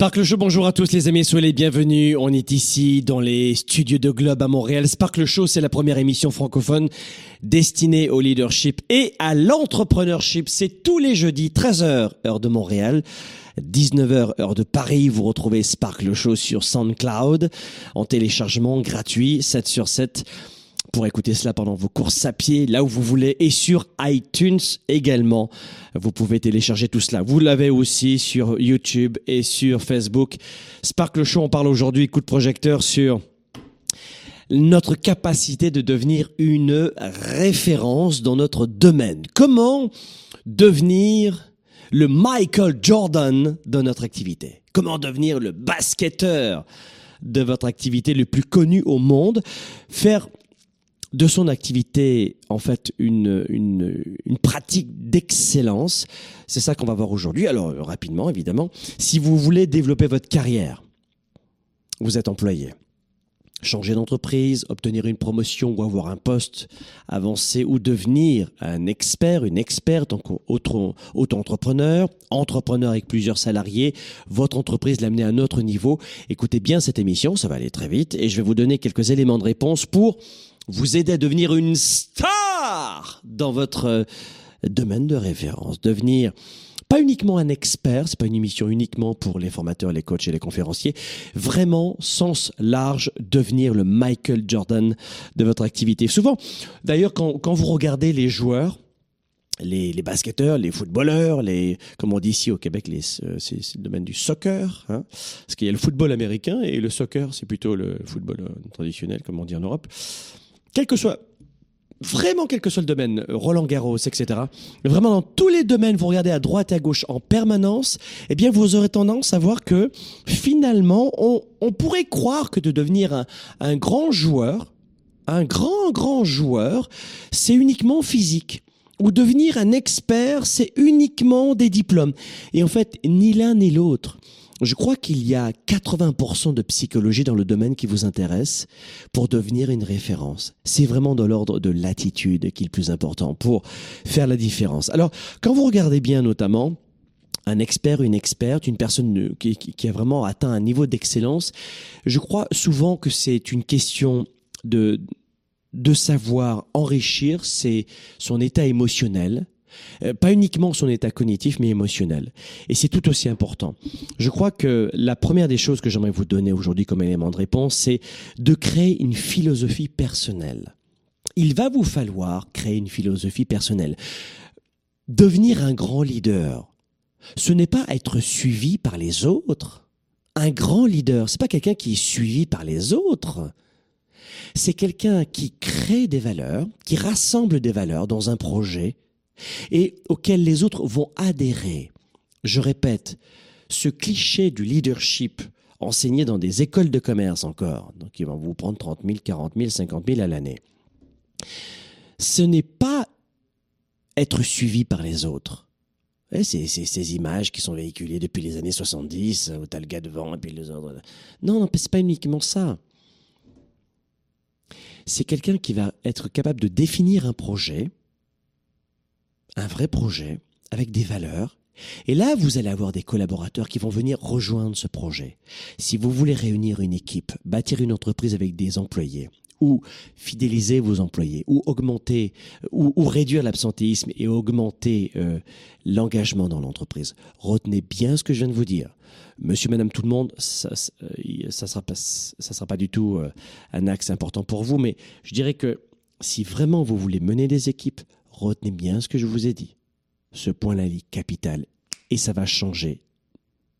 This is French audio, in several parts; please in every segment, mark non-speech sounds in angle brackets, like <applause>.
Sparkle Show, bonjour à tous les amis, soyez les bienvenus. On est ici dans les studios de Globe à Montréal. Sparkle Show, c'est la première émission francophone destinée au leadership et à l'entrepreneurship. C'est tous les jeudis, 13h, heure de Montréal. 19h heure de Paris, vous retrouvez Sparkle Show sur SoundCloud en téléchargement gratuit 7 sur 7 pour écouter cela pendant vos courses à pied, là où vous voulez, et sur iTunes également. Vous pouvez télécharger tout cela. Vous l'avez aussi sur YouTube et sur Facebook. Sparkle Show, on parle aujourd'hui, coup de projecteur sur notre capacité de devenir une référence dans notre domaine. Comment devenir le Michael Jordan de notre activité? Comment devenir le basketteur de votre activité le plus connu au monde? Faire de son activité en fait une, une, une pratique d'excellence. C'est ça qu'on va voir aujourd'hui. Alors rapidement, évidemment, si vous voulez développer votre carrière, vous êtes employé. Changer d'entreprise, obtenir une promotion ou avoir un poste avancé ou devenir un expert, une experte, donc auto-entrepreneur, entrepreneur avec plusieurs salariés, votre entreprise l'amener à un autre niveau. Écoutez bien cette émission, ça va aller très vite et je vais vous donner quelques éléments de réponse pour vous aider à devenir une star dans votre euh, domaine de référence, devenir pas uniquement un expert, c'est pas une émission uniquement pour les formateurs, les coachs et les conférenciers, vraiment sens large, devenir le Michael Jordan de votre activité. Souvent, d'ailleurs, quand, quand vous regardez les joueurs, les, basketteurs, les footballeurs, les, comme on dit ici au Québec, euh, c'est, c'est le domaine du soccer, hein, parce qu'il y a le football américain et le soccer, c'est plutôt le football euh, traditionnel, comme on dit en Europe quel que soit vraiment quel que soit le domaine, Roland Garros, etc. Vraiment dans tous les domaines, vous regardez à droite et à gauche en permanence, eh bien vous aurez tendance à voir que finalement, on, on pourrait croire que de devenir un, un grand joueur, un grand grand joueur, c'est uniquement physique. Ou devenir un expert, c'est uniquement des diplômes. Et en fait, ni l'un ni l'autre. Je crois qu'il y a 80% de psychologie dans le domaine qui vous intéresse pour devenir une référence. C'est vraiment de l'ordre de l'attitude qui est le plus important pour faire la différence. Alors, quand vous regardez bien notamment, un expert, une experte, une personne qui, a vraiment atteint un niveau d'excellence, je crois souvent que c'est une question de, de savoir enrichir c'est son état émotionnel, pas uniquement son état cognitif, mais émotionnel. Et c'est tout aussi important. Je crois que la première des choses que j'aimerais vous donner aujourd'hui comme élément de réponse, c'est de créer une philosophie personnelle. Il va vous falloir créer une philosophie personnelle. Devenir un grand leader, ce n'est pas être suivi par les autres. Un grand leader, c'est pas quelqu'un qui est suivi par les autres. C'est quelqu'un qui crée des valeurs, qui rassemble des valeurs dans un projet, et auxquels les autres vont adhérer. Je répète, ce cliché du leadership enseigné dans des écoles de commerce encore, donc ils vont vous prendre 30 000, 40 000, 50 000 à l'année, ce n'est pas être suivi par les autres. C'est ces images qui sont véhiculées depuis les années 70, où t'as le gars devant et puis les autres. Non, non, c'est pas uniquement ça. C'est quelqu'un qui va être capable de définir un projet, un vrai projet avec des valeurs. Et là, vous allez avoir des collaborateurs qui vont venir rejoindre ce projet. Si vous voulez réunir une équipe, bâtir une entreprise avec des employés, ou fidéliser vos employés, ou augmenter, ou, réduire l'absentéisme et augmenter euh, l'engagement dans l'entreprise. Retenez bien ce que je viens de vous dire. Monsieur, Madame, tout le monde, ça, ça, euh, sera pas, ça sera pas du tout euh, un axe important pour vous, mais je dirais que si vraiment vous voulez mener des équipes, retenez bien ce que je vous ai dit. Ce point-là est capital et ça va changer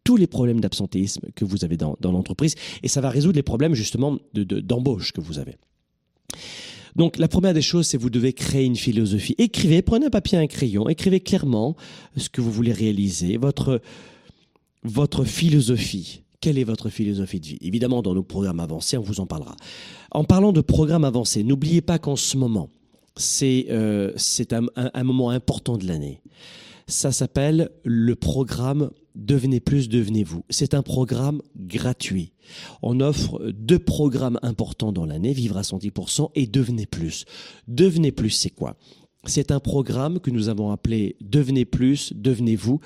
tous les problèmes d'absentéisme que vous avez dans, l'entreprise et ça va résoudre les problèmes justement d'embauche que vous avez. Donc la première des choses, c'est vous devez créer une philosophie. Écrivez, prenez un papier et un crayon, écrivez clairement ce que vous voulez réaliser, votre, votre philosophie. Quelle est votre philosophie de vie? Évidemment, dans nos programmes avancés, on vous en parlera. En parlant de programmes avancés, n'oubliez pas qu'en ce moment, c'est euh, un, moment important de l'année. Ça s'appelle le programme Devenez plus, devenez-vous. C'est un programme gratuit. On offre deux programmes importants dans l'année, Vivre à 110% et Devenez plus. Devenez plus, c'est quoi? C'est un programme que nous avons appelé Devenez plus, devenez-vous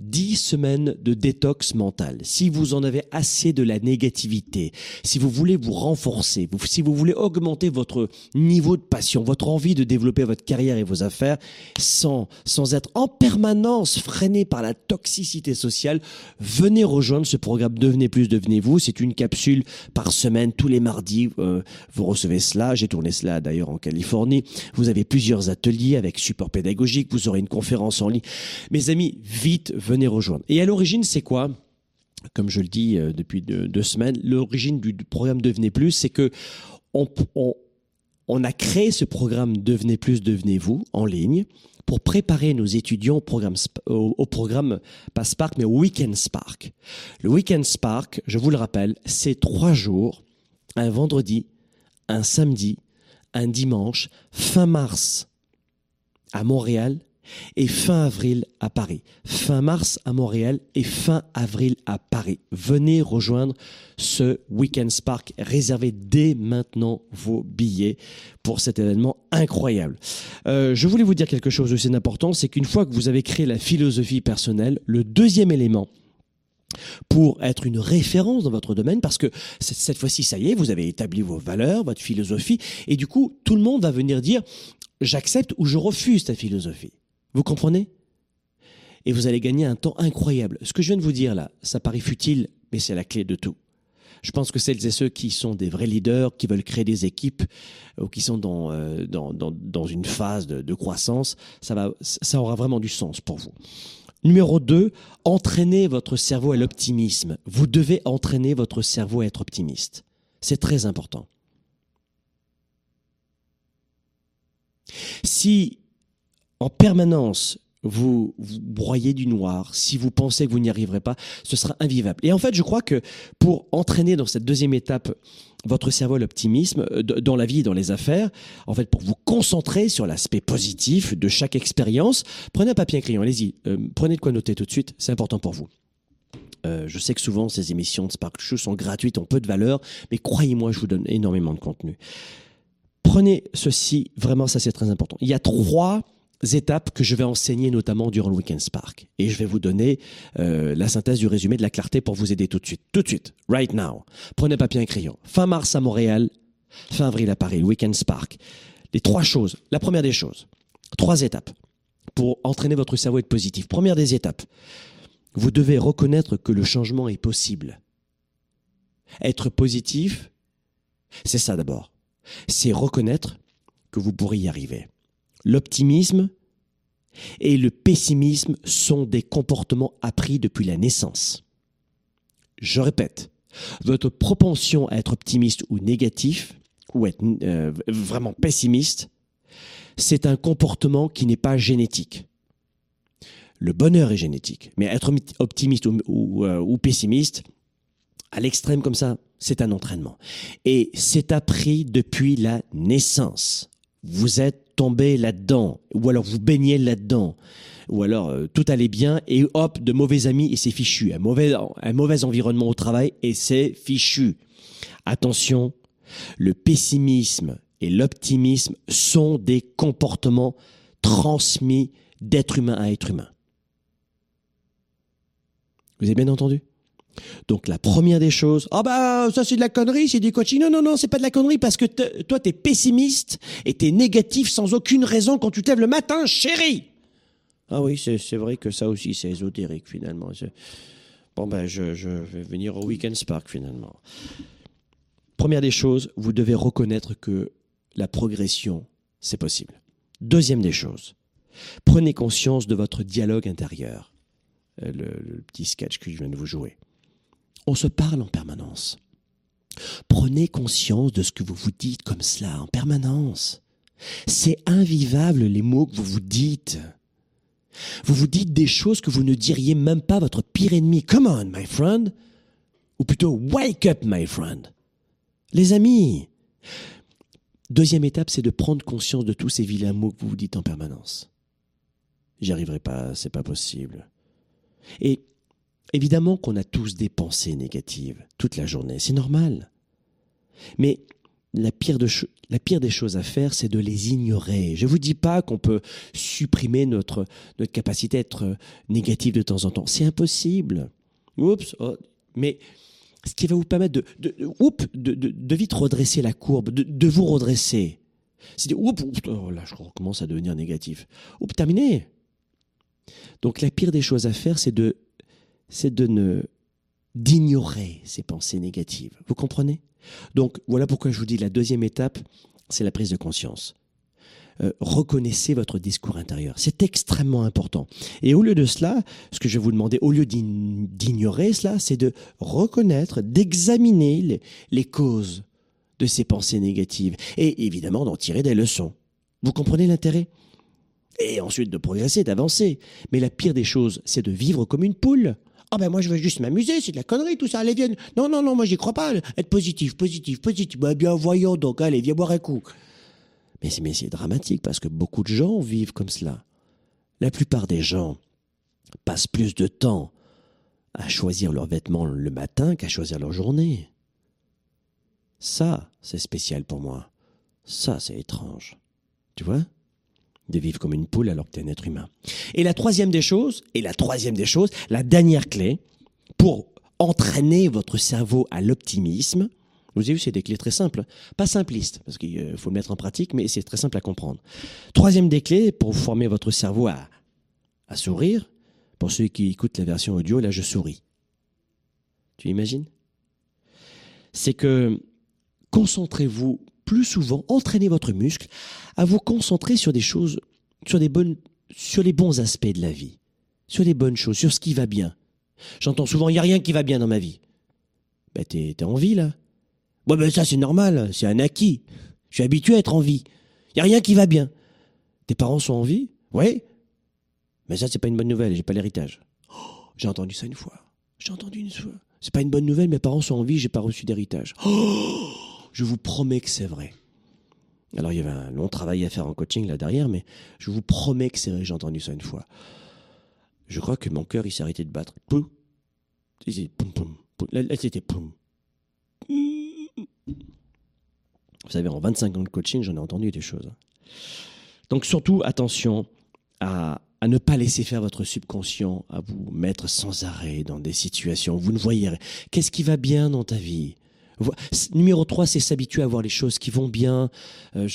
10 semaines de détox mental. Si vous en avez assez de la négativité, si vous voulez vous renforcer, si vous voulez augmenter votre niveau de passion, votre envie de développer votre carrière et vos affaires sans, sans être en permanence freiné par la toxicité sociale, venez rejoindre ce programme Devenez plus, devenez-vous. C'est une capsule par semaine, tous les mardis. Euh, vous recevez cela. J'ai tourné cela d'ailleurs en Californie. Vous avez plusieurs ateliers avec support pédagogique. Vous aurez une conférence en ligne. Mes amis, vite, venez rejoindre. Et à l'origine, c'est quoi? Comme je le dis euh, depuis deux, semaines, l'origine du, programme Devenez Plus, c'est que on, a créé ce programme Devenez Plus, Devenez-vous en ligne pour préparer nos étudiants au programme, au, programme pas Spark, mais au Weekend Spark. Le Weekend Spark, je vous le rappelle, c'est trois jours, un vendredi, un samedi, un dimanche, fin mars à Montréal et fin avril à Paris. Fin mars à Montréal et fin avril à Paris. Venez rejoindre ce Weekend Spark. Réservez dès maintenant vos billets pour cet événement incroyable. Euh, je voulais vous dire quelque chose aussi d'important, c'est qu'une fois que vous avez créé la philosophie personnelle, le deuxième élément, pour être une référence dans votre domaine, parce que cette fois-ci, ça y est, vous avez établi vos valeurs, votre philosophie, et du coup, tout le monde va venir dire, j'accepte ou je refuse ta philosophie. Vous comprenez? Et vous allez gagner un temps incroyable. Ce que je viens de vous dire là, ça paraît futile, mais c'est la clé de tout. Je pense que celles et ceux qui sont des vrais leaders, qui veulent créer des équipes ou qui sont dans, euh, dans, dans, dans, une phase de, de, croissance, ça, va, ça aura vraiment du sens pour vous. Numéro 2, entraînez votre cerveau à l'optimisme. Vous devez entraîner votre cerveau à être optimiste. C'est très important. Si en permanence vous, broyez du noir, si vous pensez que vous n'y arriverez pas, ce sera invivable. Et en fait, je crois que pour entraîner dans cette deuxième étape votre cerveau l'optimisme euh, dans la vie et dans les affaires, en fait, pour vous concentrer sur l'aspect positif de chaque expérience, prenez un papier et un crayon, allez-y, euh, prenez de quoi noter tout de suite, c'est important pour vous. Euh, je sais que souvent ces émissions de Spark Show sont gratuites, ont peu de valeur, mais croyez-moi, je vous donne énormément de contenu. Prenez ceci, vraiment ça c'est très important. Il y a trois étapes que je vais enseigner notamment durant le Weekend Spark. Et je vais vous donner euh, la synthèse du résumé de la clarté pour vous aider tout de suite. Tout de suite, right now. Prenez papier et crayon. Fin mars à Montréal, fin avril à Paris, le Weekend Spark. Les trois choses. La première des choses. Trois étapes pour entraîner votre cerveau à être positif. Première des étapes. Vous devez reconnaître que le changement est possible. Être positif, c'est ça d'abord. C'est reconnaître que vous pourrez y arriver. L'optimisme et le pessimisme sont des comportements appris depuis la naissance. Je répète, votre propension à être optimiste ou négatif, ou être euh, vraiment pessimiste, c'est un comportement qui n'est pas génétique. Le bonheur est génétique, mais être optimiste ou, euh, ou pessimiste, à l'extrême comme ça, c'est un entraînement. Et c'est appris depuis la naissance. Vous êtes tombez là-dedans, ou alors vous baignez là-dedans, ou alors euh, tout allait bien et hop, de mauvais amis et c'est fichu. Un mauvais, un mauvais environnement au travail et c'est fichu. Attention, le pessimisme et l'optimisme sont des comportements transmis d'être humain à être humain. Vous avez bien entendu? Donc la première des choses, ah bah ça c'est de la connerie, c'est du coaching. Non non non, c'est pas de la connerie parce que toi t'es pessimiste et t'es négatif sans aucune raison quand tu te lèves le matin, chérie. Ah oui, c'est vrai que ça aussi c'est ésotérique finalement. Bon ben je, je vais venir au Weekend Spark finalement. Première des choses, vous devez reconnaître que la progression c'est possible. Deuxième des choses, prenez conscience de votre dialogue intérieur. Euh, le petit sketch que je viens de vous jouer. On se parle en permanence. Prenez conscience de ce que vous vous dites comme cela en permanence. C'est invivable les mots que vous vous dites. Vous vous dites des choses que vous ne diriez même pas à votre pire ennemi. Come on, my friend. Ou plutôt, wake up, my friend. Les amis. Deuxième étape, c'est de prendre conscience de tous ces vilains mots que vous vous dites en permanence. J'y arriverai pas, c'est pas possible. Et Évidemment qu'on a tous des pensées négatives toute la journée, c'est normal. Mais la pire, des choses à faire, c'est de les ignorer. Je ne vous dis pas qu'on peut supprimer notre, notre capacité à être négatif de temps en temps. C'est impossible. Oups. Oh. Mais ce qui va vous permettre de, de, de, de vite redresser la courbe, de, vous redresser. C'est oups, oh là, je commence à devenir négatif. Oups, terminé. Donc la pire des choses à faire, c'est de c'est de ne d'ignorer ces pensées négatives. Vous comprenez? Donc voilà pourquoi je vous dis la deuxième étape, c'est la prise de conscience. Euh, reconnaissez votre discours intérieur. C'est extrêmement important. Et au lieu de cela, ce que je vais vous demander, au lieu d'ignorer cela, c'est de reconnaître, d'examiner les, les causes de ces pensées négatives et évidemment d'en tirer des leçons. Vous comprenez l'intérêt? Et ensuite de progresser, d'avancer. Mais la pire des choses, c'est de vivre comme une poule. Ah ben moi je veux juste m'amuser, c'est de la connerie tout ça, allez viens. Non, non, non, moi j'y crois pas. Être positif, positif, positif. Bah, bien voyons donc, allez, viens boire un coup. Mais c'est, mais c'est dramatique parce que beaucoup de gens vivent comme cela. La plupart des gens passent plus de temps à choisir leurs vêtements le matin qu'à choisir leur journée. Ça, c'est spécial pour moi. Ça, c'est étrange. Tu vois? De vivre comme une poule alors que tu es un être humain. Et la troisième des choses, et la troisième des choses, la dernière clé pour entraîner votre cerveau à l'optimisme, vous avez vu, c'est des clés très simples, pas simplistes, parce qu'il faut le mettre en pratique, mais c'est très simple à comprendre. Troisième des clés pour former votre cerveau à, à sourire, pour ceux qui écoutent la version audio, là je souris. Tu imagines? C'est que concentrez-vous plus souvent, entraînez votre muscle à vous concentrer sur des choses, sur des bonnes, sur les bons aspects de la vie, sur les bonnes choses, sur ce qui va bien. J'entends souvent, il n'y a rien qui va bien dans ma vie. Ben, t'es, en vie, là. Ouais, ben, ça, c'est normal, c'est un acquis. Je suis habitué à être en vie. Il n'y a rien qui va bien. Tes parents sont en vie? Oui. Mais ça, c'est pas une bonne nouvelle, j'ai pas l'héritage. Oh, j'ai entendu ça une fois. J'ai entendu une fois. C'est pas une bonne nouvelle, mes parents sont en vie, j'ai pas reçu d'héritage. Oh je vous promets que c'est vrai. Alors il y avait un long travail à faire en coaching là derrière, mais je vous promets que c'est vrai, j'ai entendu ça une fois. Je crois que mon cœur il s'est arrêté de battre. Poum, Là, c'était poum. Vous savez, en 25 ans de coaching, j'en ai entendu des choses. Donc surtout, attention à, à, ne pas laisser faire votre subconscient, à vous mettre sans arrêt dans des situations où vous ne voyez rien. Qu'est-ce qui va bien dans ta vie? Numéro 3, c'est s'habituer à voir les choses qui vont bien. Euh,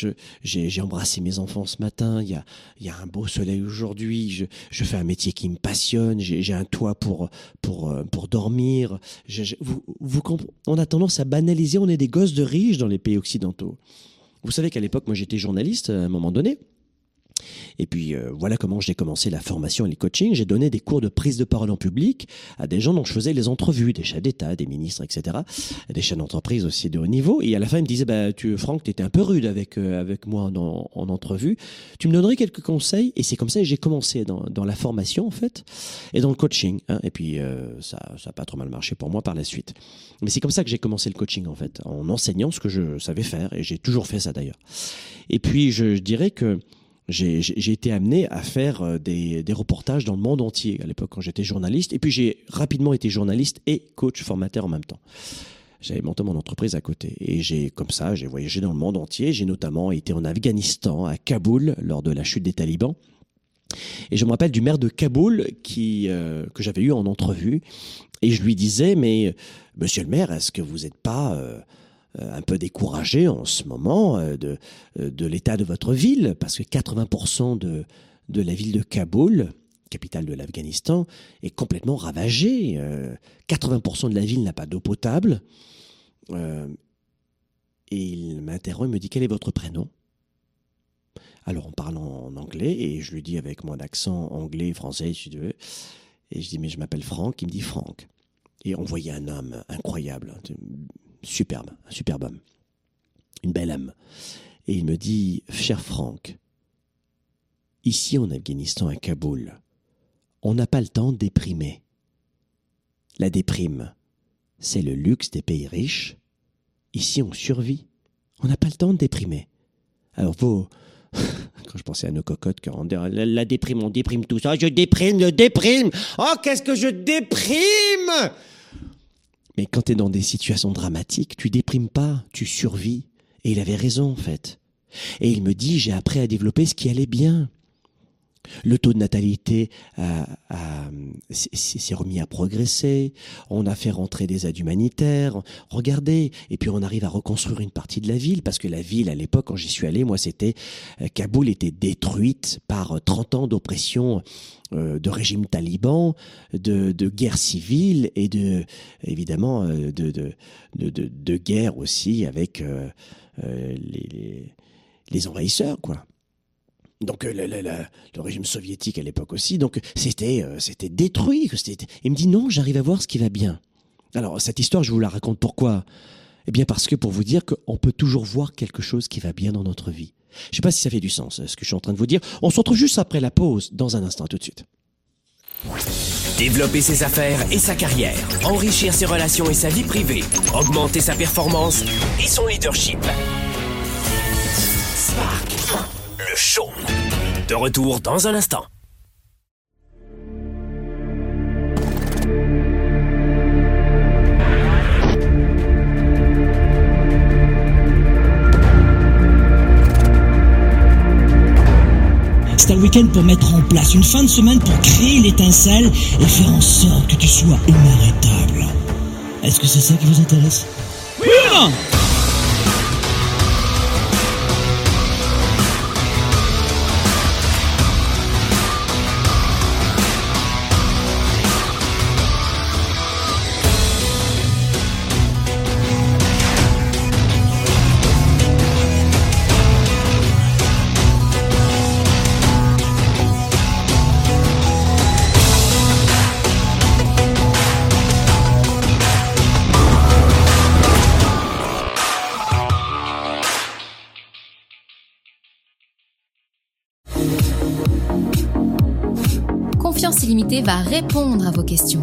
j'ai embrassé mes enfants ce matin. Il y a, y a un beau soleil aujourd'hui. Je, fais un métier qui me passionne. J'ai un toit pour, pour, euh, pour dormir. Vous, vous, on a tendance à banaliser. On est des gosses de riches dans les pays occidentaux. Vous savez qu'à l'époque, moi, j'étais journaliste à un moment donné. Et puis euh, voilà comment j'ai commencé la formation et le coaching. J'ai donné des cours de prise de parole en public à des gens dont je faisais les entrevues, des chefs d'État, des ministres, etc. Des chefs d'entreprise aussi de haut niveau. Et à la fin, ils me disaient, bah, tu, Franck, tu étais un peu rude avec, euh, avec moi en, en, entrevue. Tu me donnerais quelques conseils? Et c'est comme ça que j'ai commencé dans, dans, la formation, en fait, et dans le coaching. Hein. Et puis euh, ça n'a pas trop mal marché pour moi par la suite. Mais c'est comme ça que j'ai commencé le coaching, en fait, en enseignant ce que je savais faire. Et j'ai toujours fait ça d'ailleurs. Et puis je dirais que j'ai été amené à faire euh, des, reportages dans le monde entier à l'époque quand j'étais journaliste. Et puis j'ai rapidement été journaliste et coach formateur en même temps. J'avais monté mon entreprise à côté. Et j'ai, comme ça, j'ai voyagé dans le monde entier. J'ai notamment été en Afghanistan, à Kaboul, lors de la chute des talibans. Et je me rappelle du maire de Kaboul euh, que j'avais eu en entrevue. Et je lui disais, mais monsieur le maire, est-ce que vous n'êtes pas euh, un peu découragé en ce moment de, de l'état de votre ville Parce que 80% de, la ville de Kaboul, capitale de l'Afghanistan, est complètement ravagée. 80% de la ville n'a pas d'eau potable. et il m'interrompt, il me dit, quel est votre prénom? Alors on parle en anglais et je lui dis avec mon accent anglais, français, si tu veux. Et je dis, mais je m'appelle Franck. Il me dit Franck. Et on voyait un homme incroyable, superbe, un superbe homme, une belle âme. Et il me dit, cher Franck, ici en Afghanistan, à Kaboul, on n'a pas le temps de déprimer. La déprime, c'est le luxe des pays riches. Ici, on survit. On n'a pas le temps de déprimer. Alors, vos, <laughs> quand je pensais à nos cocottes, quand on la, la déprime, on déprime tout ça. Je déprime, je déprime. Oh, qu'est-ce que je déprime? Mais quand tu es dans des situations dramatiques, tu déprimes pas, tu survis. Et il avait raison, en fait. Et il me dit, j'ai appris à développer ce qui allait bien. Le taux de natalité s'est remis à progresser. On a fait rentrer des aides humanitaires. Regardez. Et puis on arrive à reconstruire une partie de la ville parce que la ville, à l'époque, quand j'y suis allé, moi, c'était euh, Kaboul était détruite par 30 ans d'oppression euh, de régime taliban, de, guerre civile et de évidemment euh, de, de, guerre aussi avec les, les envahisseurs, quoi donc euh, le, régime soviétique à l'époque aussi, donc c'était euh, c'était détruit. Il me dit non, j'arrive à voir ce qui va bien. Alors cette histoire, je vous la raconte pourquoi? Eh bien parce que pour vous dire qu'on peut toujours voir quelque chose qui va bien dans notre vie. Je sais pas si ça fait du sens ce que je suis en train de vous dire. On se retrouve juste après la pause, dans un instant, tout de suite. Développer ses affaires et sa carrière, enrichir ses relations et sa vie privée, augmenter sa performance et son leadership. Spark show. De retour dans un instant. C'est un week-end pour mettre en place, une fin de semaine pour créer l'étincelle et faire en sorte que tu sois inarrêtable. Est-ce que c'est ça qui vous intéresse? Oui va répondre à vos questions.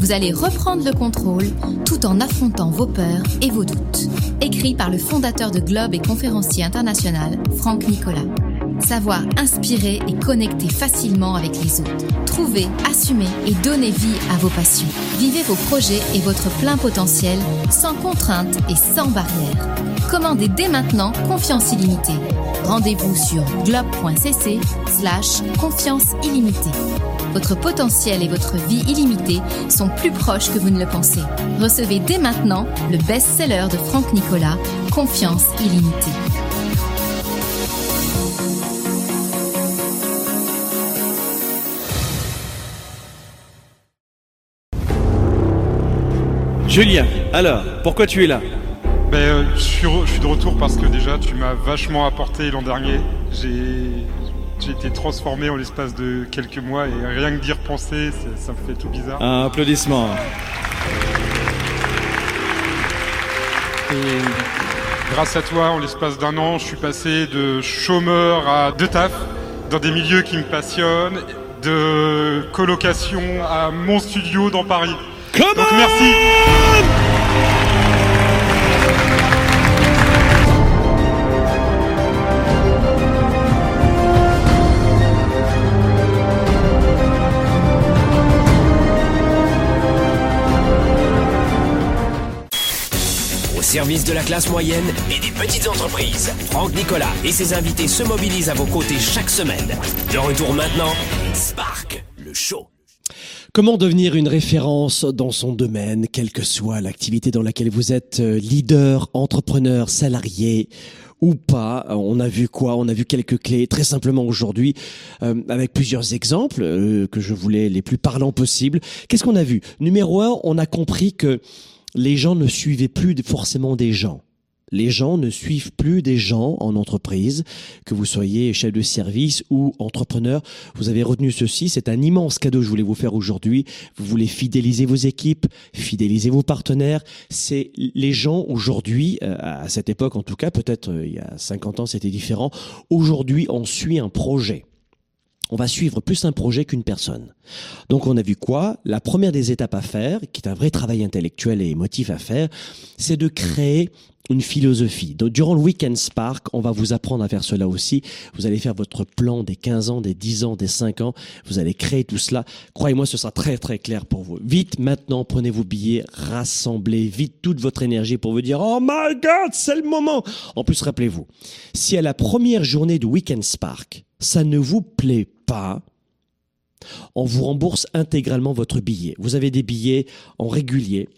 Vous allez reprendre le contrôle tout en affrontant vos peurs et vos doutes. Écrit par le fondateur de Globe et conférencier international, Franck Nicolas. Savoir inspirer et connecter facilement avec les autres. Trouver, assumer et donner vie à vos passions. Vivez vos projets et votre plein potentiel sans contrainte et sans barrière. Commandez dès maintenant Confiance illimitée. Rendez-vous sur globe.cc slash confiance illimitée. Votre potentiel et votre vie illimitée sont plus proches que vous ne le pensez. Recevez dès maintenant le best-seller de Franck Nicolas, Confiance illimitée. Julien, alors, pourquoi tu es là? Ben, euh, je, suis je suis de retour parce que déjà tu m'as vachement apporté l'an dernier. J'ai j'ai été transformé en l'espace de quelques mois et rien que d'y repenser, ça me fait tout bizarre. Un applaudissement. Et grâce à toi, en l'espace d'un an, je suis passé de chômeur à deux taf dans des milieux qui me passionnent, de colocation à mon studio dans Paris. Donc merci. Service de la classe moyenne et des petites entreprises. Franck Nicolas et ses invités se mobilisent à vos côtés chaque semaine. De retour maintenant, Spark, le show. Comment devenir une référence dans son domaine, quelle que soit l'activité dans laquelle vous êtes euh, leader, entrepreneur, salarié ou pas? On a vu quoi? On a vu quelques clés très simplement aujourd'hui euh, avec plusieurs exemples euh, que je voulais les plus parlants possibles. Qu'est-ce qu'on a vu? Numéro un, on a compris que les gens ne suivaient plus forcément des gens. Les gens ne suivent plus des gens en entreprise, que vous soyez chef de service ou entrepreneur. Vous avez retenu ceci, c'est un immense cadeau que je voulais vous faire aujourd'hui. Vous voulez fidéliser vos équipes, fidéliser vos partenaires. C'est les gens aujourd'hui, euh, à cette époque en tout cas, peut-être euh, il y a 50 ans c'était différent. Aujourd'hui, on suit un projet on va suivre plus un projet qu'une personne. Donc on a vu quoi? La première des étapes à faire, qui est un vrai travail intellectuel et émotif à faire, c'est de créer une philosophie. Donc, durant le Weekend Spark, on va vous apprendre à faire cela aussi. Vous allez faire votre plan des 15 ans, des 10 ans, des 5 ans. Vous allez créer tout cela. Croyez-moi, ce sera très très clair pour vous. Vite maintenant, prenez vos billets, rassemblez vite toute votre énergie pour vous dire Oh my God, c'est le moment. En plus, rappelez-vous, si à la première journée du Weekend Spark, ça ne vous plaît pas, on vous rembourse intégralement votre billet. Vous avez des billets en régulier.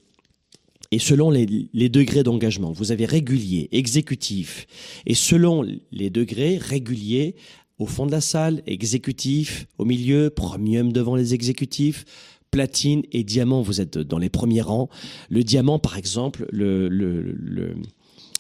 Et selon les, degrés d'engagement, vous avez régulier, exécutif. Et selon les degrés réguliers, au fond de la salle, exécutif, au milieu, premium devant les exécutifs, platine et diamant, vous êtes dans les premiers rangs. Le diamant, par exemple, le, le, le,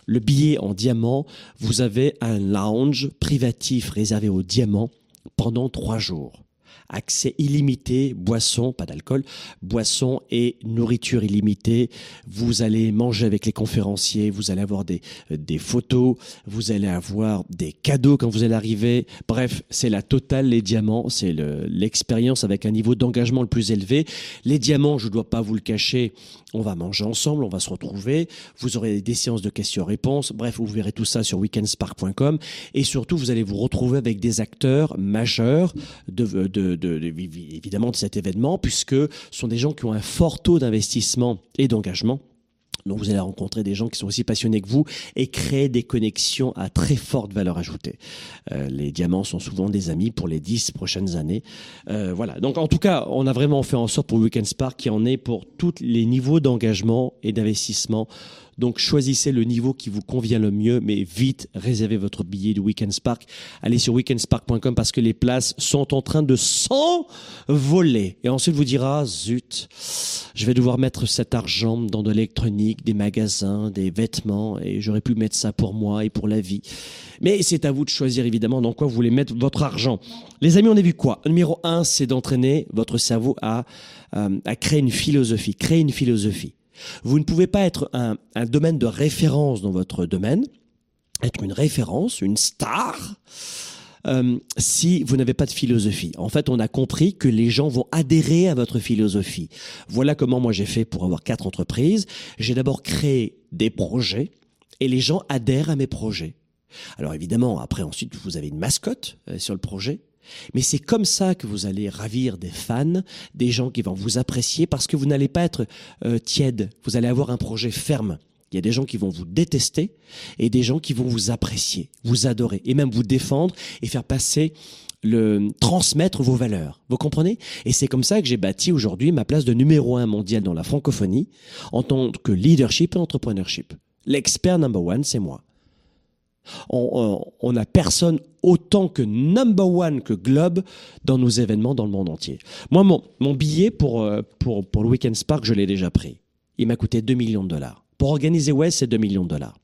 le billet en diamant, vous avez un lounge privatif réservé aux diamants pendant trois jours accès illimité, boisson, pas d'alcool, boisson et nourriture illimitée. Vous allez manger avec les conférenciers, vous allez avoir des, des photos, vous allez avoir des cadeaux quand vous allez arriver. Bref, c'est la totale, les diamants, c'est l'expérience avec un niveau d'engagement le plus élevé. Les diamants, je ne dois pas vous le cacher, on va manger ensemble, on va se retrouver, vous aurez des séances de questions-réponses, bref, vous verrez tout ça sur weekendspark.com et surtout, vous allez vous retrouver avec des acteurs majeurs de, de de, évidemment de cet événement, puisque ce sont des gens qui ont un fort taux d'investissement et d'engagement. Donc vous allez rencontrer des gens qui sont aussi passionnés que vous et créer des connexions à très forte valeur ajoutée. Euh, les diamants sont souvent des amis pour les dix prochaines années. Euh, voilà. Donc en tout cas, on a vraiment fait en sorte pour Weekend Spark qui en est pour tous les niveaux d'engagement et d'investissement donc choisissez le niveau qui vous convient le mieux, mais vite réservez votre billet du Weekend Spark. Allez sur weekendspark.com parce que les places sont en train de s'envoler. Et ensuite vous dira, zut, je vais devoir mettre cet argent dans de l'électronique, des magasins, des vêtements, et j'aurais pu mettre ça pour moi et pour la vie. Mais c'est à vous de choisir évidemment dans quoi vous voulez mettre votre argent. Les amis, on a vu quoi? Numéro un, c'est d'entraîner votre cerveau à, euh, à créer une philosophie. Créer une philosophie. Vous ne pouvez pas être un, domaine de référence dans votre domaine, être une référence, une star, euh, si vous n'avez pas de philosophie. En fait, on a compris que les gens vont adhérer à votre philosophie. Voilà comment moi j'ai fait pour avoir quatre entreprises. J'ai d'abord créé des projets et les gens adhèrent à mes projets. Alors évidemment, après ensuite, vous avez une mascotte euh, sur le projet. Mais c'est comme ça que vous allez ravir des fans, des gens qui vont vous apprécier parce que vous n'allez pas être euh, tiède, vous allez avoir un projet ferme. Il y a des gens qui vont vous détester et des gens qui vont vous apprécier, vous adorer et même vous défendre et faire passer le transmettre vos valeurs. Vous comprenez? Et c'est comme ça que j'ai bâti aujourd'hui ma place de numéro un mondial dans la francophonie en tant que leadership et entrepreneurship. L'expert number one, c'est moi. On n'a personne autant que number one que Globe dans nos événements dans le monde entier. Moi, mon, mon billet pour, euh, pour, pour le Weekend Spark, je l'ai déjà pris. Il m'a coûté 2 millions de dollars. Pour organiser West, c'est 2 millions de dollars.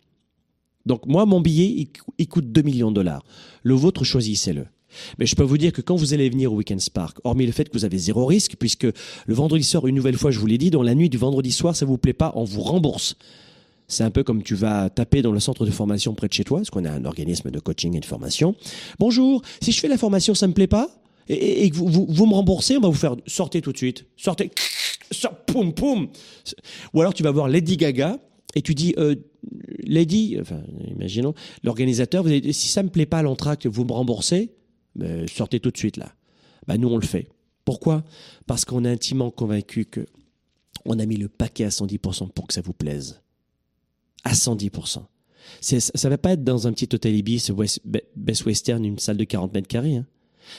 Donc moi, mon billet, il, coûte 2 millions de dollars. Le vôtre, choisissez-le. Mais je peux vous dire que quand vous allez venir au Weekend Spark, hormis le fait que vous avez zéro risque, puisque le vendredi soir, une nouvelle fois, je vous l'ai dit, dans la nuit du vendredi soir, ça vous plaît pas, on vous rembourse. C'est un peu comme tu vas taper dans le centre de formation près de chez toi, parce qu'on a un organisme de coaching et de formation. Bonjour, si je fais la formation, ça me plaît pas et, que vous, me remboursez, on va vous faire sortez tout de suite. Sortez. Sort, poum, poum. Ou alors tu vas voir Lady Gaga et tu dis euh, Lady, imaginons, l'organisateur, si ça me plaît pas l'entracte, vous me remboursez, ben, sortez tout de suite là. Ben, nous, on le fait. Pourquoi? Parce qu'on est intimement convaincu que on a mis le paquet à 110% pour que ça vous plaise. À 110%. C'est, ça va pas être dans un petit hôtel Ibis, Best Western, une salle de 40 mètres carrés. Hein.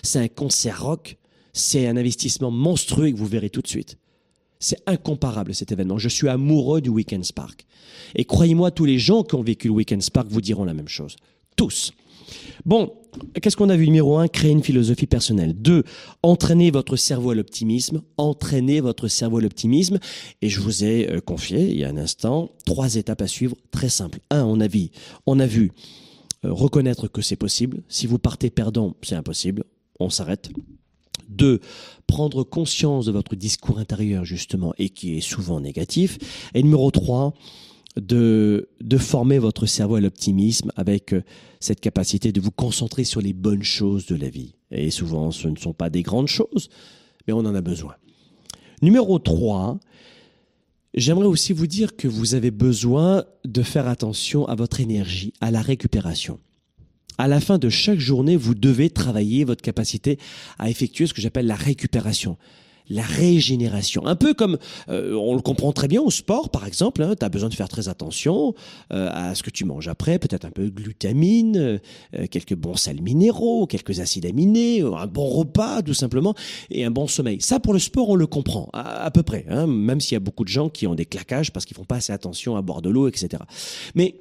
C'est un concert rock. C'est un investissement monstrueux que vous verrez tout de suite. C'est incomparable cet événement. Je suis amoureux du Weekend Spark. Et croyez-moi, tous les gens qui ont vécu le Weekend Spark vous diront la même chose. Tous. Bon, qu'est-ce qu'on a vu? Numéro 1, créer une philosophie personnelle. 2, entraîner votre cerveau à l'optimisme. Entraîner votre cerveau à l'optimisme. Et je vous ai euh, confié, il y a un instant, trois étapes à suivre très simples. 1, on a vu, on a vu euh, reconnaître que c'est possible. Si vous partez perdant, c'est impossible. On s'arrête. 2. Prendre conscience de votre discours intérieur, justement, et qui est souvent négatif. Et numéro 3, de, de former votre cerveau à l'optimisme avec euh, cette capacité de vous concentrer sur les bonnes choses de la vie. Et souvent, ce ne sont pas des grandes choses, mais on en a besoin. Numéro 3, j'aimerais aussi vous dire que vous avez besoin de faire attention à votre énergie, à la récupération. À la fin de chaque journée, vous devez travailler votre capacité à effectuer ce que j'appelle la récupération la régénération. Un peu comme euh, on le comprend très bien au sport, par exemple, hein, tu as besoin de faire très attention euh, à ce que tu manges après, peut-être un peu de glutamine, euh, quelques bons sels minéraux, quelques acides aminés, un bon repas tout simplement, et un bon sommeil. Ça, pour le sport, on le comprend à, peu près, hein, même s'il y a beaucoup de gens qui ont des claquages parce qu'ils font pas assez attention à boire de l'eau, etc. Mais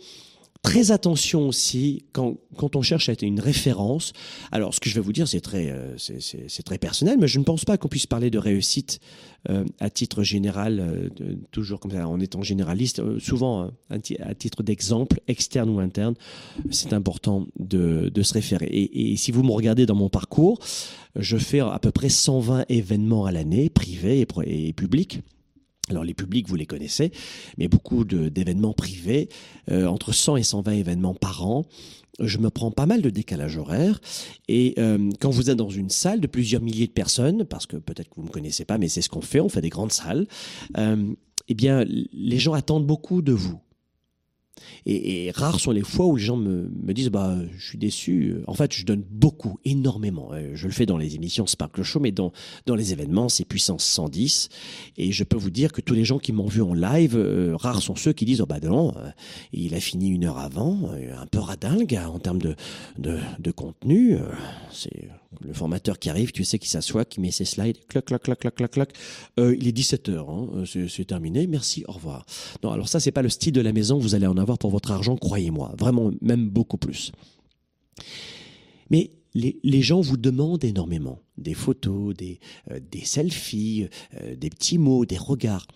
Très attention aussi quand, on cherche à être une référence. Alors, ce que je vais vous dire, c'est très, euh, personnel, mais je ne pense pas qu'on puisse parler de réussite euh, à titre général, euh, toujours comme ça, en étant généraliste. souvent, à titre d'exemple, externe ou interne, c'est important de, se référer. Et, si vous me regardez dans mon parcours, je fais à peu près 120 événements à l'année, privés et publics. Alors les publics, vous les connaissez, mais beaucoup d'événements privés, euh, entre 100 et 120 événements par an. Je me prends pas mal de décalage horaire. Et euh, quand vous êtes dans une salle de plusieurs milliers de personnes, parce que peut-être que vous ne me connaissez pas, mais c'est ce qu'on fait, on fait des grandes salles, euh, eh bien, les gens attendent beaucoup de vous. Et, rares sont les fois où les gens me, disent bah je suis déçu. En fait, je donne beaucoup, énormément. Euh, je le fais dans les émissions Sparkle Show, mais dans dans les événements, c'est puissance 110. Et je peux vous dire que tous les gens qui m'ont vu en live, euh, rares sont ceux qui disent oh bah non, euh, il a fini une heure avant, un peu radingue en termes de de, de contenu. c'est le formateur qui arrive, tu sais, qui s'assoit, qui met ses slides, clac, clac, clac, clac, clac, clac. Euh, il est 17h, hein, euh, c'est terminé, merci, au revoir. Non, alors ça, c'est pas le style de la maison, vous allez en avoir pour votre argent, croyez-moi, vraiment, même beaucoup plus. Mais les, gens vous demandent énormément des photos, des, euh, selfies, des petits mots, des regards.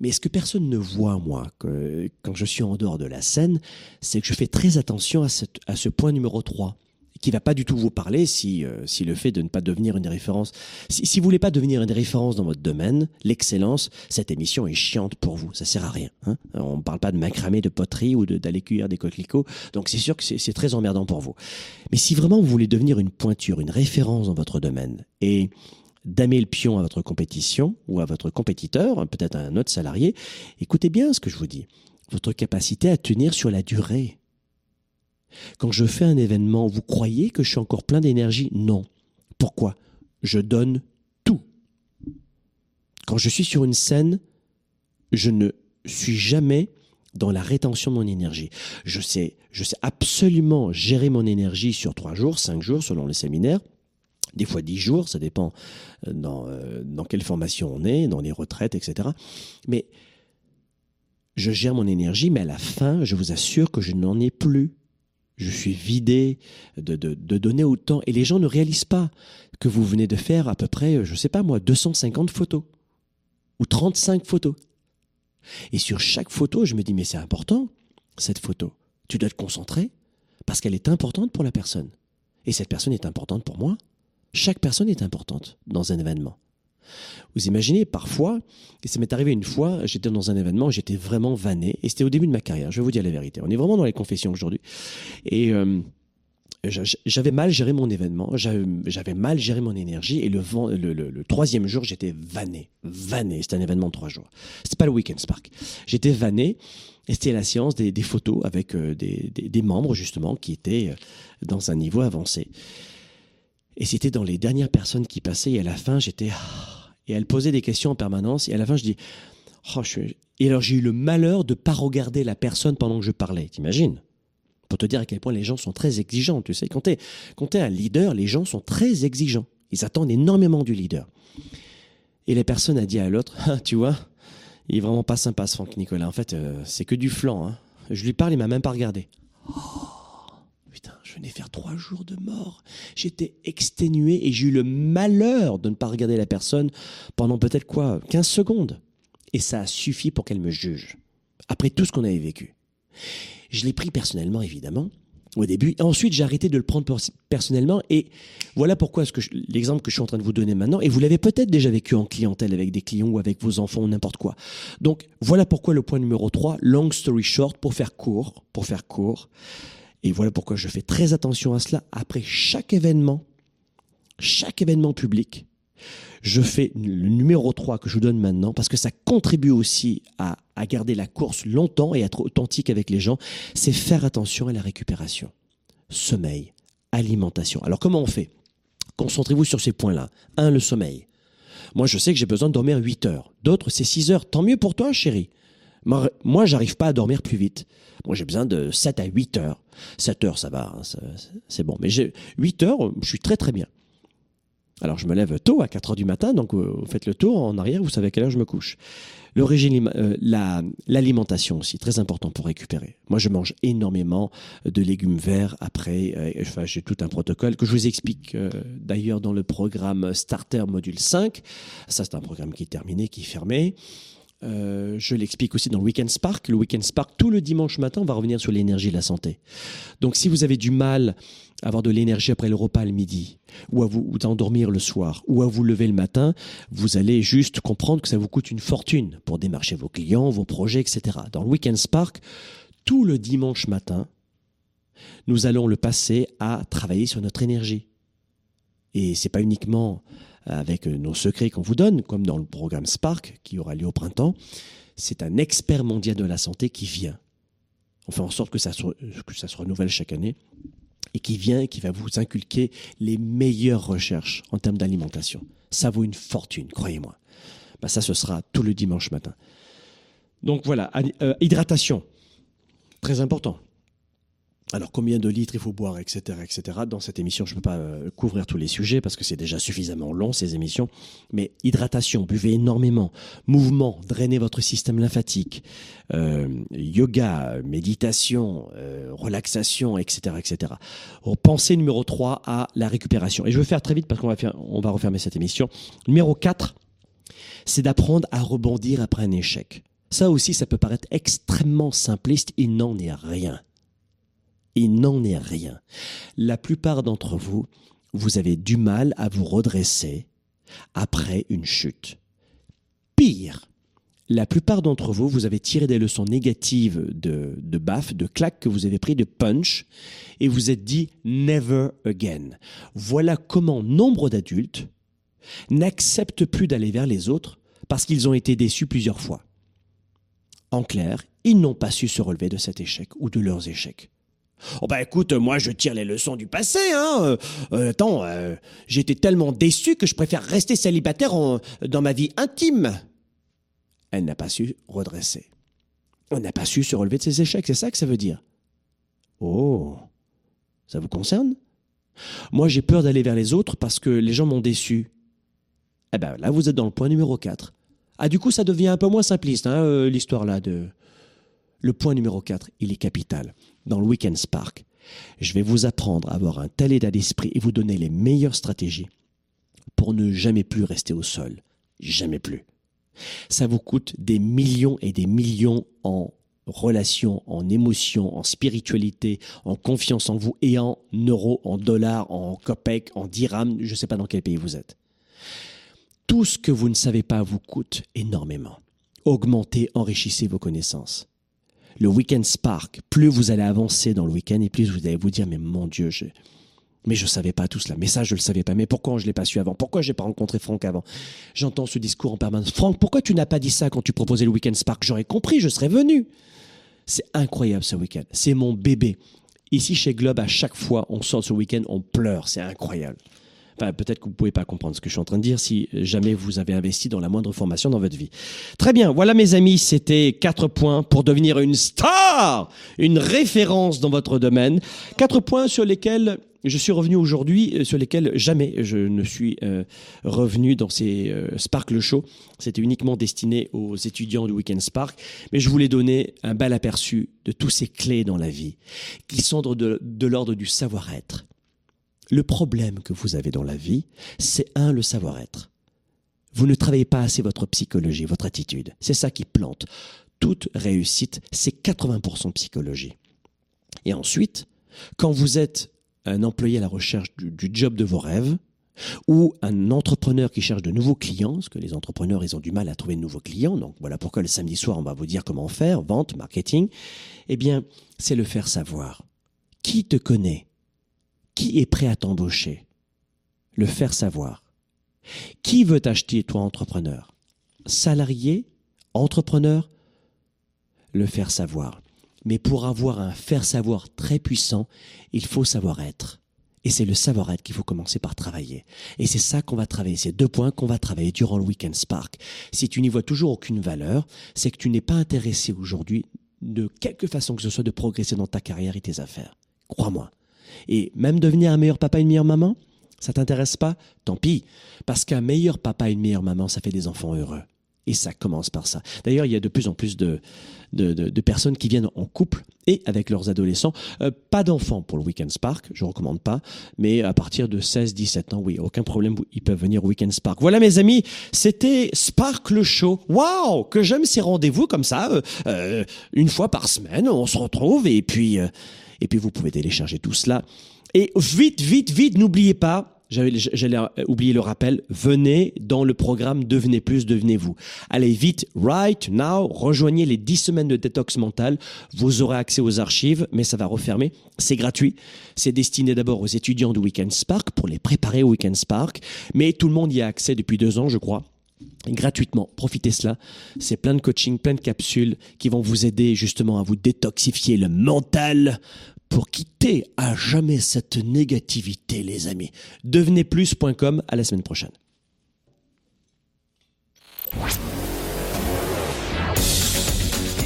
Mais ce que personne ne voit, moi, que, quand je suis en dehors de la scène, c'est que je fais très attention à, à ce point numéro 3 qui va pas du tout vous parler si, euh, si le fait de ne pas devenir une référence, si, si vous voulez pas devenir une référence dans votre domaine, l'excellence, cette émission est chiante pour vous, ça sert à rien. Hein On ne parle pas de macramé, de poterie ou d'aller cuire des coquelicots, donc c'est sûr que c'est très emmerdant pour vous. Mais si vraiment vous voulez devenir une pointure, une référence dans votre domaine et damer le pion à votre compétition ou à votre compétiteur, peut-être à un autre salarié, écoutez bien ce que je vous dis. Votre capacité à tenir sur la durée, quand je fais un événement, vous croyez que je suis encore plein d'énergie? Non. Pourquoi? Je donne tout. Quand je suis sur une scène, je ne suis jamais dans la rétention de mon énergie. Je sais, je sais absolument gérer mon énergie sur trois jours, cinq jours selon les séminaires, des fois dix jours, ça dépend euh, dans, euh, dans quelle formation on est, dans les retraites, etc. Mais je gère mon énergie, mais à la fin, je vous assure que je n'en ai plus je suis vidé de, de, donner autant. Et les gens ne réalisent pas que vous venez de faire à peu près, je sais pas moi, 250 photos. Ou 35 photos. Et sur chaque photo, je me dis, mais c'est important, cette photo. Tu dois te concentrer parce qu'elle est importante pour la personne. Et cette personne est importante pour moi. Chaque personne est importante dans un événement. Vous imaginez, parfois, et ça m'est arrivé une fois, j'étais dans un événement, j'étais vraiment vanné, et c'était au début de ma carrière, je vais vous dire la vérité. On est vraiment dans les confessions aujourd'hui. Et euh, j'avais mal géré mon événement, j'avais mal géré mon énergie, et le, troisième jour, j'étais vanné. Vanné, c'était un événement de trois jours. C'était pas le Weekend Spark. J'étais vanné, et c'était la séance des, photos avec euh, des, membres, justement, qui étaient euh, dans un niveau avancé. Et c'était dans les dernières personnes qui passaient, et à la fin, j'étais... Et elle posait des questions en permanence. Et à la fin, je dis, Oh, je suis- Et alors j'ai eu le malheur de pas regarder la personne pendant que je parlais, t'imagines? Pour te dire à quel point les gens sont très exigeants, tu sais. Quand t'es quand t'es un leader, les gens sont très exigeants. Ils attendent énormément du leader. Et la personne a dit à l'autre, Ah, <laughs> tu vois, il est vraiment pas sympa ce Franck Nicolas. En fait, euh, c'est que du flanc. hein. Je lui parle, il m'a même pas regardé. Oh, venais faire trois jours de mort. J'étais exténué et j'ai eu le malheur de ne pas regarder la personne pendant peut-être quoi, 15 secondes. Et ça a suffi pour qu'elle me juge. Après tout ce qu'on avait vécu. Je l'ai pris personnellement, évidemment, au début. Et ensuite, j'ai arrêté de le prendre pers- personnellement. Et voilà pourquoi je- l'exemple que je suis en train de vous donner maintenant, et vous l'avez peut-être déjà vécu en clientèle avec des clients ou avec vos enfants ou n'importe quoi. Donc, voilà pourquoi le point numéro 3, long story short, pour faire court, pour faire court. Et voilà pourquoi je fais très attention à cela. Après chaque événement, chaque événement public, je fais le numéro 3 que je vous donne maintenant parce que ça contribue aussi à, à garder la course longtemps et être authentique avec les gens, c'est faire attention à la récupération. Sommeil, alimentation. Alors comment on fait? Concentrez-vous sur ces points-là. Un, le sommeil. Moi, je sais que j'ai besoin de dormir 8 heures. D'autres, c'est 6 heures. Tant mieux pour toi, chérie. Moi, j'arrive pas à dormir plus vite. Moi, j'ai besoin de 7 à 8 heures. 7 heures, ça va, hein, c'est bon. Mais j'ai 8 heures, je suis très très bien. Alors, je me lève tôt, à 4 heures du matin, donc euh, vous faites le tour en arrière, vous savez à quelle heure je me couche. Le régime, euh, la- l'alimentation aussi, très important pour récupérer. Moi, je mange énormément de légumes verts après. euh, enfin, j'ai tout un protocole que je vous explique euh, d'ailleurs dans le programme Starter Module 5. Ça, c'est un programme qui est terminé, qui est fermé. Euh, je l'explique aussi dans le Weekend Spark. Le Weekend Spark, tout le dimanche matin, on va revenir sur l'énergie et la santé. Donc, si vous avez du mal à avoir de l'énergie après le repas le midi, ou à vous, vous endormir le soir, ou à vous lever le matin, vous allez juste comprendre que ça vous coûte une fortune pour démarcher vos clients, vos projets, etc. Dans le Weekend Spark, tout le dimanche matin, nous allons le passer à travailler sur notre énergie. Et c'est pas uniquement avec nos secrets qu'on vous donne, comme dans le programme Spark qui aura lieu au printemps. C'est un expert mondial de la santé qui vient. On fait en sorte que ça, se, que ça se renouvelle chaque année et qui vient et qui va vous inculquer les meilleures recherches en termes d'alimentation. Ça vaut une fortune, croyez-moi. Bah ça, ce sera tout le dimanche matin. Donc voilà, euh, hydratation, très important. Alors combien de litres il faut boire, etc., etc. Dans cette émission, je ne peux pas euh, couvrir tous les sujets parce que c'est déjà suffisamment long ces émissions. Mais hydratation, buvez énormément, mouvement, drainez votre système lymphatique, euh, yoga, méditation, euh, relaxation, etc., etc. Pensée numéro 3 à la récupération. Et je vais faire très vite parce qu'on va, on va refermer cette émission. Numéro 4, c'est d'apprendre à rebondir après un échec. Ça aussi, ça peut paraître extrêmement simpliste, il n'en est rien il n'en est rien. La plupart d'entre vous, vous avez du mal à vous redresser après une chute. Pire, la plupart d'entre vous, vous avez tiré des leçons négatives de, baffes, de claques que vous avez pris, de punch, et vous êtes dit never again. Voilà comment nombre d'adultes n'acceptent plus d'aller vers les autres parce qu'ils ont été déçus plusieurs fois. En clair, ils n'ont pas su se relever de cet échec ou de leurs échecs. Oh bah écoute, moi je tire les leçons du passé, hein. Euh, attends, euh, j'étais tellement déçu que je préfère rester célibataire dans ma vie intime. Elle n'a pas su redresser. Elle n'a pas su se relever de ses échecs, c'est ça que ça veut dire. Oh, ça vous concerne? Moi j'ai peur d'aller vers les autres parce que les gens m'ont déçu. Eh ben là vous êtes dans le point numéro 4. Ah du coup ça devient un peu moins simpliste, hein, euh, l'histoire là de... Le point numéro 4, il est capital. Dans le Weekend Spark, je vais vous apprendre à avoir un tel état d'esprit et vous donner les meilleures stratégies pour ne jamais plus rester au sol. Jamais plus. Ça vous coûte des millions et des millions en relations, en émotions, en spiritualité, en confiance en vous et en euros, en dollars, en copecs, en dirhams, je ne sais pas dans quel pays vous êtes. Tout ce que vous ne savez pas vous coûte énormément. Augmentez, enrichissez vos connaissances le week-end Spark, plus vous allez avancer dans le week-end et plus vous allez vous dire, mais mon Dieu, je... mais je savais pas tout cela. Mais ça, je le savais pas. Mais pourquoi je l'ai pas su avant? Pourquoi j'ai pas rencontré Franck avant? J'entends ce discours en permanence. Franck, pourquoi tu n'as pas dit ça quand tu proposais le week-end Spark? J'aurais compris, je serais venu. C'est incroyable ce week-end. C'est mon bébé. Ici, chez Globe, à chaque fois, on sort ce week-end, on pleure. C'est incroyable. Peut-être que vous pouvez pas comprendre ce que je suis en train de dire si jamais vous avez investi dans la moindre formation dans votre vie. Très bien. Voilà, mes amis, c'était quatre points pour devenir une star, une référence dans votre domaine. Quatre points sur lesquels je suis revenu aujourd'hui, euh, sur lesquels jamais je ne suis euh, revenu dans ces euh, Sparkle Show. C'était uniquement destiné aux étudiants du Weekend Spark, mais je voulais donner un bel aperçu de tous ces clés dans la vie, qui sont de l'ordre du savoir-être. Le problème que vous avez dans la vie, c'est un, le savoir-être. Vous ne travaillez pas assez votre psychologie, votre attitude. C'est ça qui plante. Toute réussite, c'est 80% psychologie. Et ensuite, quand vous êtes un employé à la recherche du, job de vos rêves, ou un entrepreneur qui cherche de nouveaux clients, parce que les entrepreneurs, ils ont du mal à trouver de nouveaux clients, donc voilà pourquoi le samedi soir, on va vous dire comment faire, vente, marketing, eh bien, c'est le faire savoir. Qui te connaît? Qui est prêt à t'embaucher? Le faire savoir. Qui veut t'acheter, toi, entrepreneur? Salarié Entrepreneur? Le faire savoir. Mais pour avoir un faire savoir très puissant, il faut savoir être. Et c'est le savoir-être qu'il faut commencer par travailler. Et c'est ça qu'on va travailler, ces deux points qu'on va travailler durant le Weekend Spark. Si tu n'y vois toujours aucune valeur, c'est que tu n'es pas intéressé aujourd'hui de quelque façon que ce soit de progresser dans ta carrière et tes affaires. Crois-moi. Et même devenir un meilleur papa et une meilleure maman, ça t'intéresse pas Tant pis. Parce qu'un meilleur papa et une meilleure maman, ça fait des enfants heureux. Et ça commence par ça. D'ailleurs, il y a de plus en plus de, de, de, personnes qui viennent en couple et avec leurs adolescents. Euh, pas d'enfants pour le Weekend Spark, je recommande pas, mais à partir de 16-17 ans, oui, aucun problème, ils peuvent venir au Weekend Spark. Voilà mes amis, c'était Spark le show. Waouh, que j'aime ces rendez-vous comme ça, euh, euh, une fois par semaine, on se retrouve et puis et puis vous pouvez télécharger tout cela. Et vite, vite, vite, n'oubliez pas, J'allais oublier le rappel. Venez dans le programme Devenez plus, devenez-vous. Allez vite, right now, rejoignez les 10 semaines de détox mental. Vous aurez accès aux archives, mais ça va refermer. C'est gratuit. C'est destiné d'abord aux étudiants du Weekend Spark pour les préparer au Weekend Spark. Mais tout le monde y a accès depuis deux ans, je crois gratuitement. Profitez cela. C'est plein de coaching, plein de capsules qui vont vous aider justement à vous détoxifier le mental pour quitter à jamais cette négativité, les amis. Devenezplus.com, à la semaine prochaine.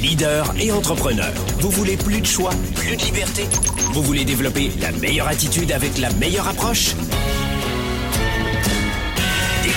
Leader et entrepreneur, vous voulez plus de choix, plus de liberté? Vous voulez développer la meilleure attitude avec la meilleure approche?